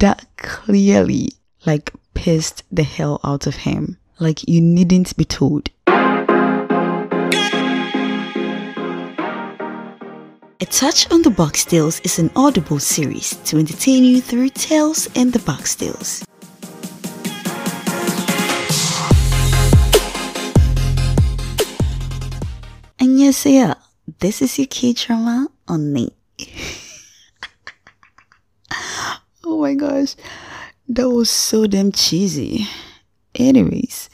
that clearly like pissed the hell out of him. Like you needn't be told. A Touch on the Box Tales is an audible series to entertain you through tales in the box tales. And yes, yeah, this is your K drama on me. Oh my gosh, that was so damn cheesy. Anyways,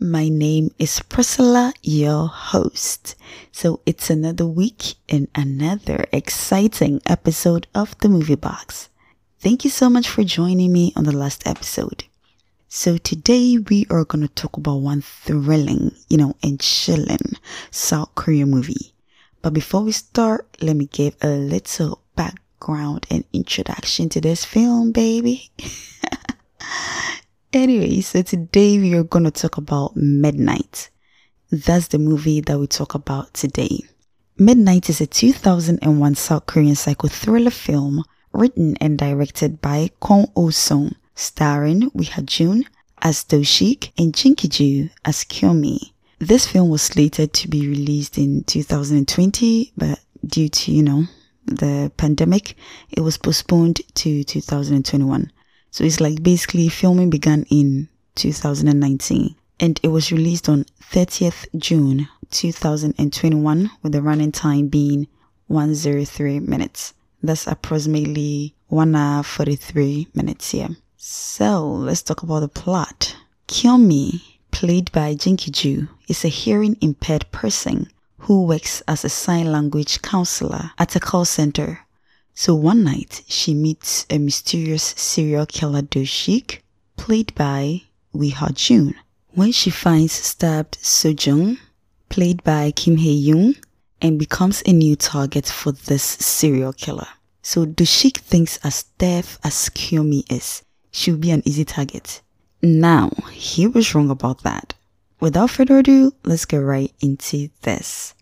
my name is Priscilla, your host. So it's another week and another exciting episode of the MovyBox. Thank you so much for joining me on the last episode. So today we are going to talk about one thrilling, you know, and chilling South Korean movie. But before we start, let me give a little background and introduction to this film, baby. Anyway, so today we are going to talk about Midnight. That's the movie that we talk about today. Midnight is a 2001 South Korean psycho thriller film written and directed by Kong Oh-sung, starring Wi Ha-jun as Do-shik and Jin Ki-joo as Kyomi. This film was slated to be released in 2020, but due to, you know, the pandemic, it was postponed to 2021. So it's like basically filming began in 2019 and it was released on 30th June 2021 with the running time being 103 minutes. That's approximately 1 hour 43 minutes here. So let's talk about the plot. Kyomi, played by Jin Ki-joo, is a hearing impaired person who works as a sign language counselor at a call center so one night, she meets a mysterious serial killer Do-shik, played by Wi Ha-jun. When she finds stabbed Sojung, played by Kim Hae-young, and becomes a new target for this serial killer. So Do-shik thinks as deaf as Kyomi is, she'll be an easy target. Now, he was wrong about that. Without further ado, let's get right into this.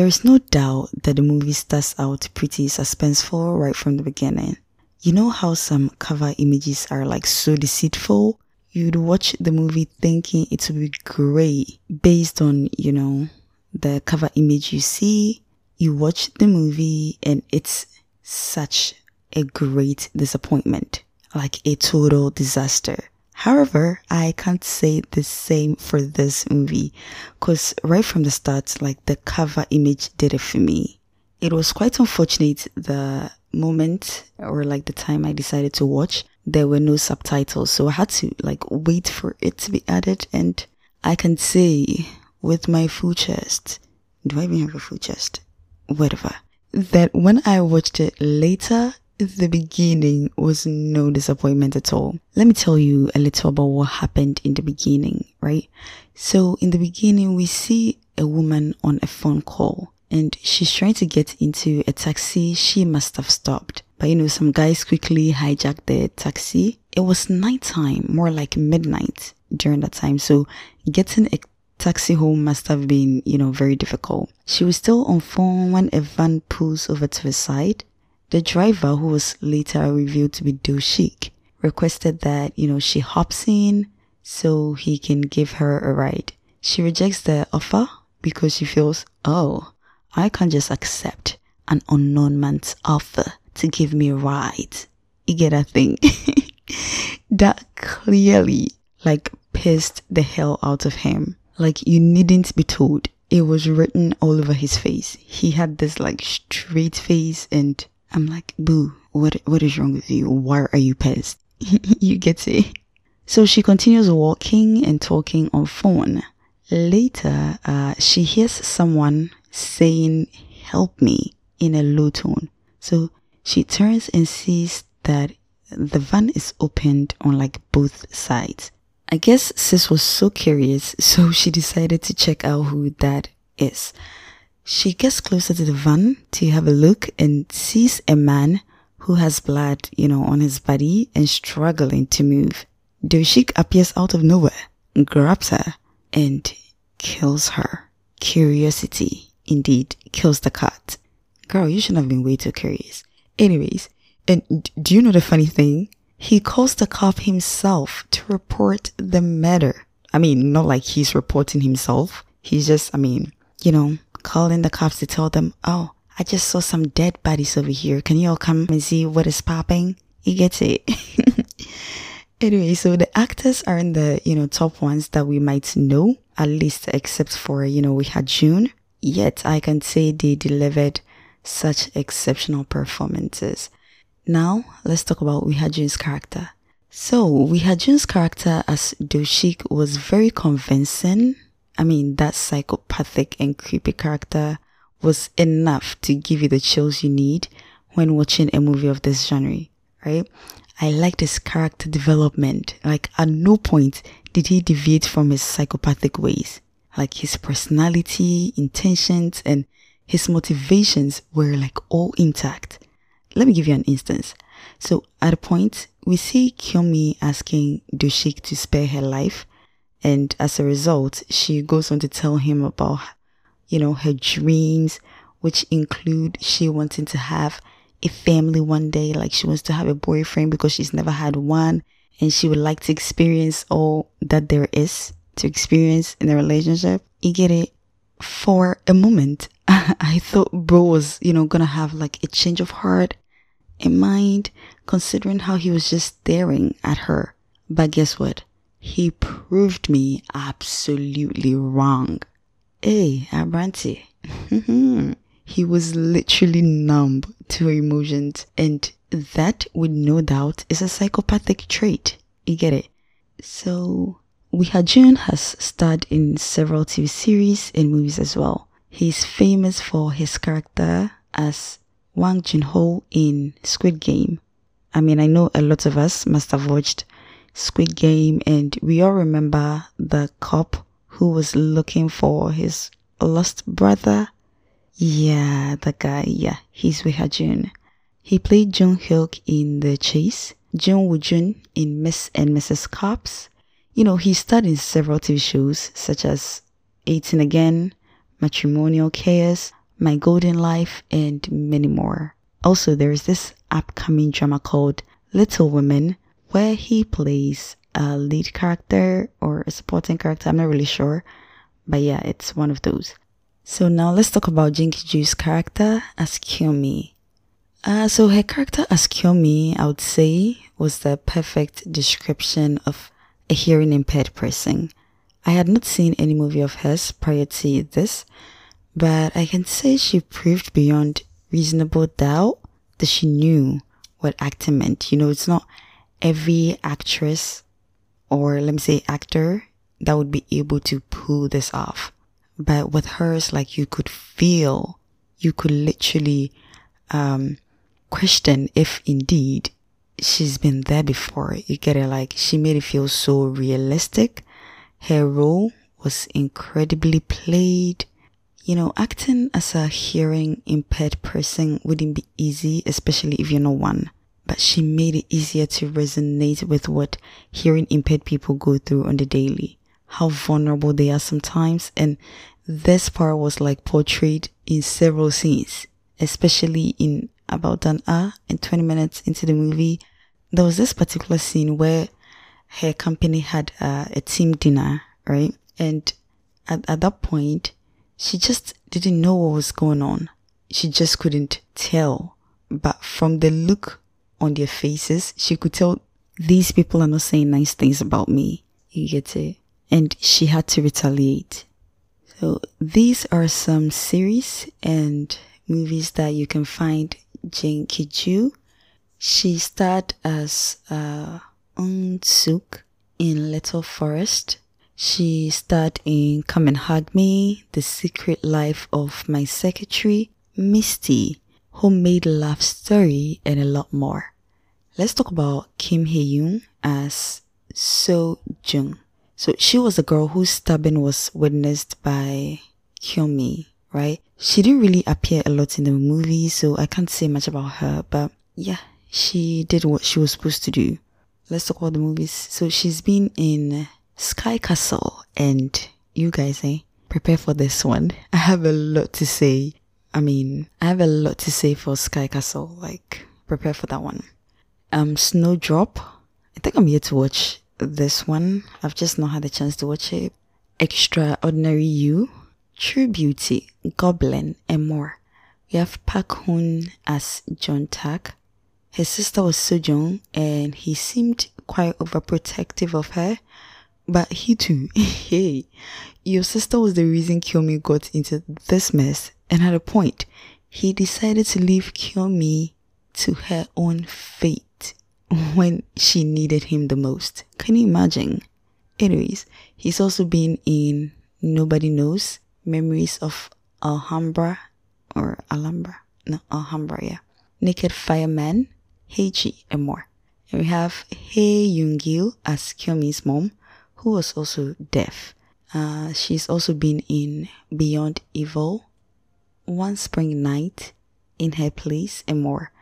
So there's no doubt that the movie starts out pretty suspenseful right from the beginning. You know how some cover images are like so deceitful? You'd watch the movie thinking it would be great based on, you know, the cover image you see. You watch the movie and it's such a great disappointment, like a total disaster. However, I can't say the same for this movie because right from the start, like the cover image did it for me. It was quite unfortunate the moment or like the time I decided to watch, there were no subtitles. So I had to like wait for it to be added. And I can say with my full chest, do I even have a full chest? Whatever. That when I watched it later, the beginning was no disappointment at all. Let me tell you a little about what happened in the beginning, right? So in the beginning, we see a woman on a phone call and she's trying to get into a taxi she must have stopped. But you know, some guys quickly hijacked the taxi. It was nighttime, more like midnight during that time. So getting a taxi home must have been, you know, very difficult. She was still on phone when a van pulls over to the side the driver, who was later revealed to be Do-shik, requested that, you know, she hops in so he can give her a ride. She rejects the offer because she feels, oh, I can't just accept an unknown man's offer to give me a ride. You get a thing? that clearly like pissed the hell out of him. Like you needn't be told. It was written all over his face. He had this like straight face and I'm like, boo, what, what is wrong with you? Why are you pissed? you get it. So she continues walking and talking on phone. Later, uh, she hears someone saying, help me in a low tone. So she turns and sees that the van is opened on like both sides. I guess sis was so curious, so she decided to check out who that is. She gets closer to the van to have a look and sees a man who has blood, you know, on his body and struggling to move. Do-shik appears out of nowhere, grabs her, and kills her. Curiosity, indeed, kills the cat. Girl, you shouldn't have been way too curious. Anyways, and do you know the funny thing? He calls the cop himself to report the murder. I mean, not like he's reporting himself. He's just, I mean, you know, calling the cops to tell them, oh, I just saw some dead bodies over here. Can you all come and see what is popping? He gets it. anyway, so the actors are in the, you know, top ones that we might know, at least except for, you know, Wi Ha-jun. Yet I can say they delivered such exceptional performances. Now, let's talk about Wi Ha-jun's character. So, Wi Ha-jun's character as Do-shik was very convincing. I mean, that psychopathic and creepy character was enough to give you the chills you need when watching a movie of this genre, right? I liked his character development. Like, at no point did he deviate from his psychopathic ways. Like, his personality, intentions, and his motivations were like all intact. Let me give you an instance. So at a point, we see Kyomi asking Do-shik to spare her life. And as a result, she goes on to tell him about, you know, her dreams, which include she wanting to have a family one day. Like she wants to have a boyfriend because she's never had one. And she would like to experience all that there is to experience in a relationship. You get it? For a moment, I thought bro was, you know, gonna have like a change of heart in mind, considering how he was just staring at her. But guess what? He proved me absolutely wrong. Hey, Abranti. he was literally numb to emotions, and that, with no doubt, is a psychopathic trait. You get it? So, Wi Ha-jun has starred in several TV series and movies as well. He's famous for his character as Wang Junho in Squid Game. I mean, I know a lot of us must have watched Squid Game and we all remember the cop who was looking for his lost brother. Yeah, the guy, yeah, he's Wi Ha-jun. He played Jung Hyuk in The Chase, Jung Woo-jun in Miss and Mrs. Cops. You know, he starred in several TV shows such as 18 Again, Matrimonial Chaos, My Golden Life, and many more. Also, there is this upcoming drama called Little Women where he plays a lead character or a supporting character. I'm not really sure, but yeah, it's one of those. So now let's talk about Jin Ki-joo's character as Kyomi. Uh, so her character as Kyomi, I would say, was the perfect description of a hearing impaired person. I had not seen any movie of hers prior to this, but I can say she proved beyond reasonable doubt that she knew what acting meant. You know, it's not every actress or let me say actor that would be able to pull this off. But with hers, like you could feel, you could literally um, question if indeed she's been there before. You get it? Like she made it feel so realistic her role was incredibly played. You know, acting as a hearing impaired person wouldn't be easy, especially if you're not one. But she made it easier to resonate with what hearing impaired people go through on the daily, how vulnerable they are sometimes. And this part was like portrayed in several scenes, especially in about an hour and 20 minutes into the movie. There was this particular scene where her company had uh, a team dinner, right? And at, at that point, she just didn't know what was going on. She just couldn't tell. But from the look on their faces, she could tell these people are not saying nice things about me. You get it? And she had to retaliate. So these are some series and movies that you can find Jin Ki-joo. She starred as uh, Eun Suk in Little Forest. She starred in Come and Hug Me, The Secret Life of My Secretary, Misty, Homemade Love Story, and a lot more. Let's talk about Kim Hae Yoon as So Jung. So she was a girl whose stabbing was witnessed by Kyomi, right? She didn't really appear a lot in the movie, so I can't say much about her, but yeah, she did what she was supposed to do. Let's talk about the movies. So she's been in Sky Castle, and you guys, eh? Prepare for this one. I have a lot to say. I mean, I have a lot to say for Sky Castle. Like, prepare for that one. Um, Snowdrop. I think I'm here to watch this one. I've just not had a chance to watch it. Extraordinary You, True Beauty, Goblin, and more. We have Park Hoon as John Tak. His sister was Sojung, and he seemed quite overprotective of her. But he too, hey, your sister was the reason Kyomi got into this mess, and at a point, he decided to leave Kyomi to her own fate when she needed him the most. Can you imagine? Anyways, he's also been in Nobody Knows, Memories of Alhambra, or Alhambra, no, Alhambra, yeah. Naked Fireman, Haechi, and more. And we have Hye Yoon-gil as Kyomi's mom, who was also deaf. Uh, she's also been in Beyond Evil, One Spring Night, In Her Place, and more.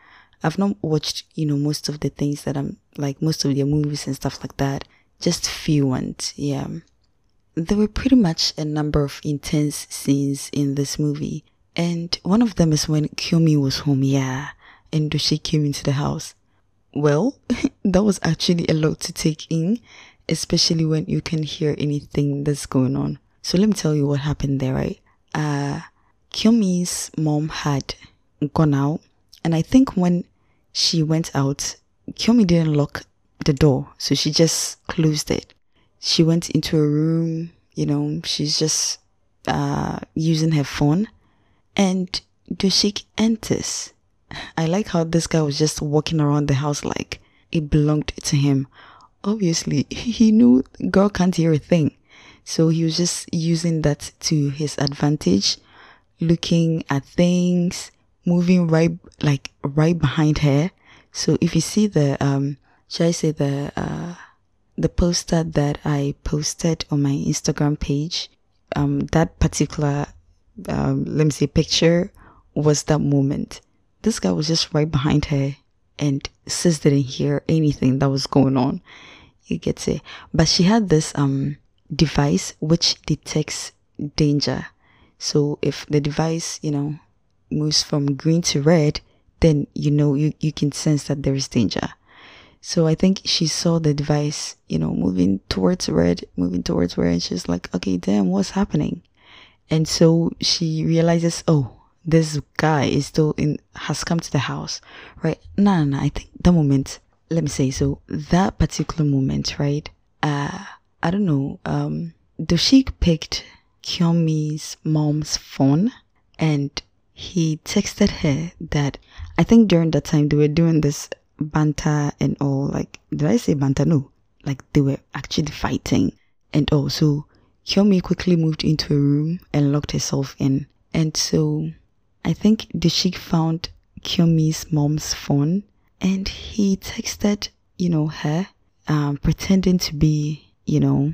I've not watched, you know, most of the things that I'm like, most of their movies and stuff like that. Just few ones, yeah. There were pretty much a number of intense scenes in this movie. And one of them is when Kyomi was home, yeah, and Doshi came into the house. Well, that was actually a lot to take in especially when you can hear anything that's going on. So let me tell you what happened there, right? Uh, Kyomi's mom had gone out, and I think when she went out, Kyomi didn't lock the door, so she just closed it. She went into a room, you know, she's just uh, using her phone, and Do-shik enters. I like how this guy was just walking around the house like it belonged to him obviously he knew girl can't hear a thing. So he was just using that to his advantage, looking at things, moving right like right behind her. So if you see the um should I say the uh the poster that I posted on my Instagram page, um that particular um let me say picture was that moment. This guy was just right behind her and sis didn't hear anything that was going on. You get it. But she had this um device which detects danger. So if the device, you know, moves from green to red, then you know you, you can sense that there is danger. So I think she saw the device, you know, moving towards red, moving towards red, and she's like, okay, damn, what's happening? And so she realizes, oh, this guy is still in has come to the house right no no no i think the moment let me say so that particular moment right uh i don't know um Do-shik picked kyomi's mom's phone and he texted her that i think during that time they were doing this banter and all like did i say banter? No. Like they were actually fighting and also kyomi quickly moved into a room and locked herself in. And so I think Do-shik found Kyomi's mom's phone and he texted, you know, her, um, pretending to be, you know,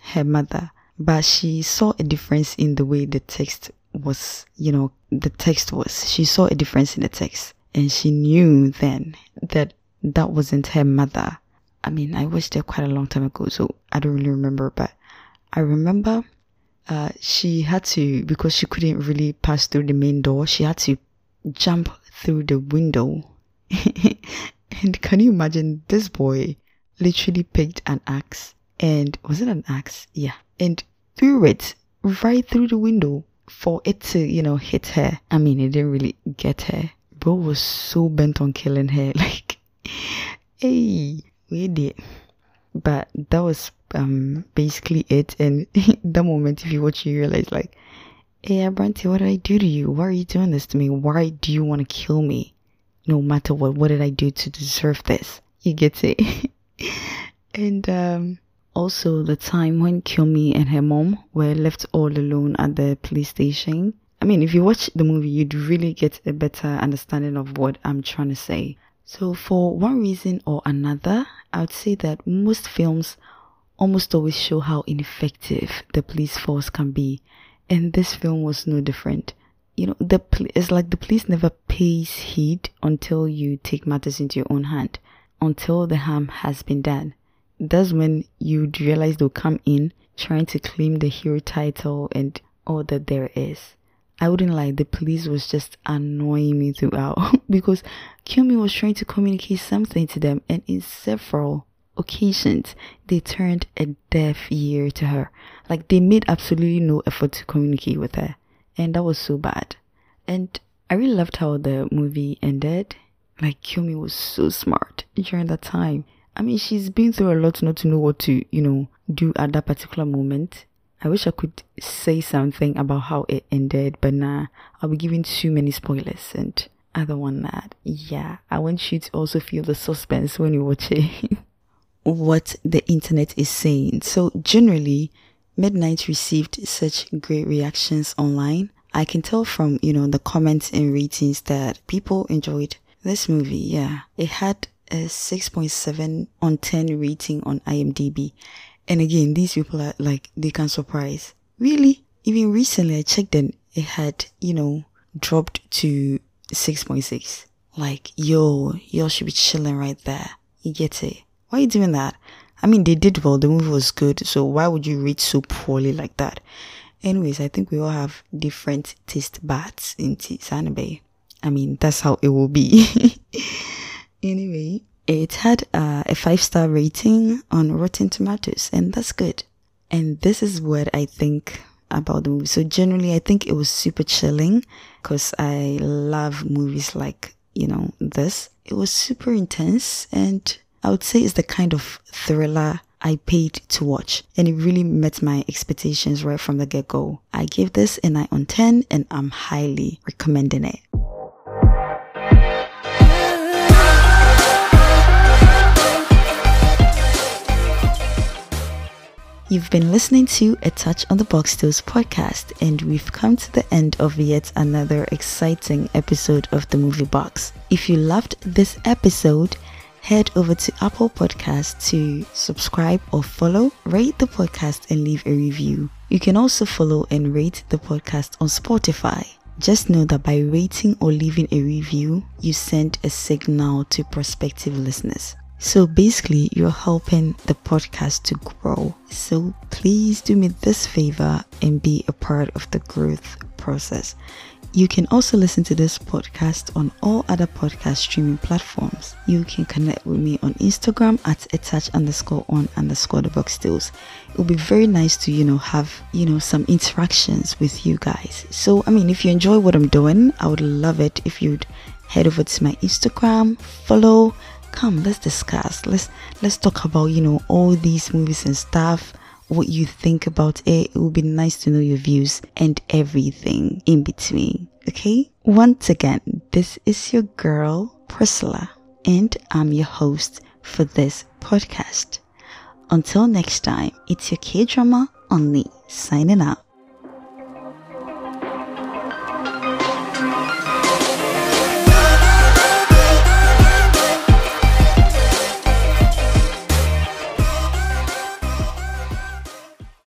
her mother. But she saw a difference in the way the text was, you know, the text was. She saw a difference in the text and she knew then that that wasn't her mother. I mean, I watched it quite a long time ago, so I don't really remember, but I remember uh, she had to, because she couldn't really pass through the main door, she had to jump through the window. and can you imagine this boy literally picked an axe and was it an axe? Yeah. And threw it right through the window for it to, you know, hit her. I mean, it didn't really get her. Bro was so bent on killing her. Like, hey, we did. But that was um basically it and the moment if you watch you realize like hey Abranti, what did I do to you? Why are you doing this to me? Why do you want to kill me? No matter what, what did I do to deserve this? You get it? and um also the time when Kyomi and her mom were left all alone at the police station. I mean, if you watch the movie, you'd really get a better understanding of what I'm trying to say. So, for one reason or another, I would say that most films almost always show how ineffective the police force can be, and this film was no different. You know, the it's like the police never pays heed until you take matters into your own hand, until the harm has been done. That's when you'd realize they'll come in trying to claim the hero title and all that there is. I wouldn't lie, the police was just annoying me throughout because Kyomi was trying to communicate something to them and in several occasions they turned a deaf ear to her. Like they made absolutely no effort to communicate with her. And that was so bad. And I really loved how the movie ended. Like Kyomi was so smart during that time. I mean, she's been through a lot not to know what to, you know, do at that particular moment. I wish I could say something about how it ended, but nah, I'll be giving too many spoilers and I don't want that. Yeah, I want you to also feel the suspense when you watch it. what the internet is saying. So generally, Midnight received such great reactions online. I can tell from, you know, the comments and ratings that people enjoyed this movie. Yeah, it had a 6.7 on 10 rating on IMDb and again, these people are like, they can surprise. Really? Even recently, I checked and it had, you know, dropped to 6.6. Like, yo, y'all should be chilling right there. You get it? Why are you doing that? I mean, they did well. The movie was good. So why would you rate so poorly like that? Anyways, I think we all have different taste buds in Sanabe. I mean, that's how it will be. anyway, it had uh, a five star rating on Rotten Tomatoes, and that's good. And this is what I think about the movie. So generally, I think it was super chilling because I love movies like, you know, this. It was super intense and I would say it's the kind of thriller I paid to watch and it really met my expectations right from the get go. I gave this a 9 on 10 and I'm highly recommending it. You've been listening to A Touch on the Box Tales podcast, and we've come to the end of yet another exciting episode of the MovyBox. If you loved this episode, head over to Apple Podcast to subscribe or follow, rate the podcast, and leave a review. You can also follow and rate the podcast on Spotify. Just know that by rating or leaving a review, you send a signal to prospective listeners. So basically, you're helping the podcast to grow. So please do me this favor and be a part of the growth process. You can also listen to this podcast on all other podcast streaming platforms. You can connect with me on Instagram at attach underscore on underscore the box tales. It would be very nice to, you know, have, you know, some interactions with you guys. So, I mean, if you enjoy what I'm doing, I would love it if you'd head over to my Instagram, follow, come let's discuss. Let's let's talk about you know all these movies and stuff what you think about it. It would be nice to know your views and everything in between okay? Once again this is your girl priscilla and i'm your host for this podcast. Until next time it's your k drama only signing out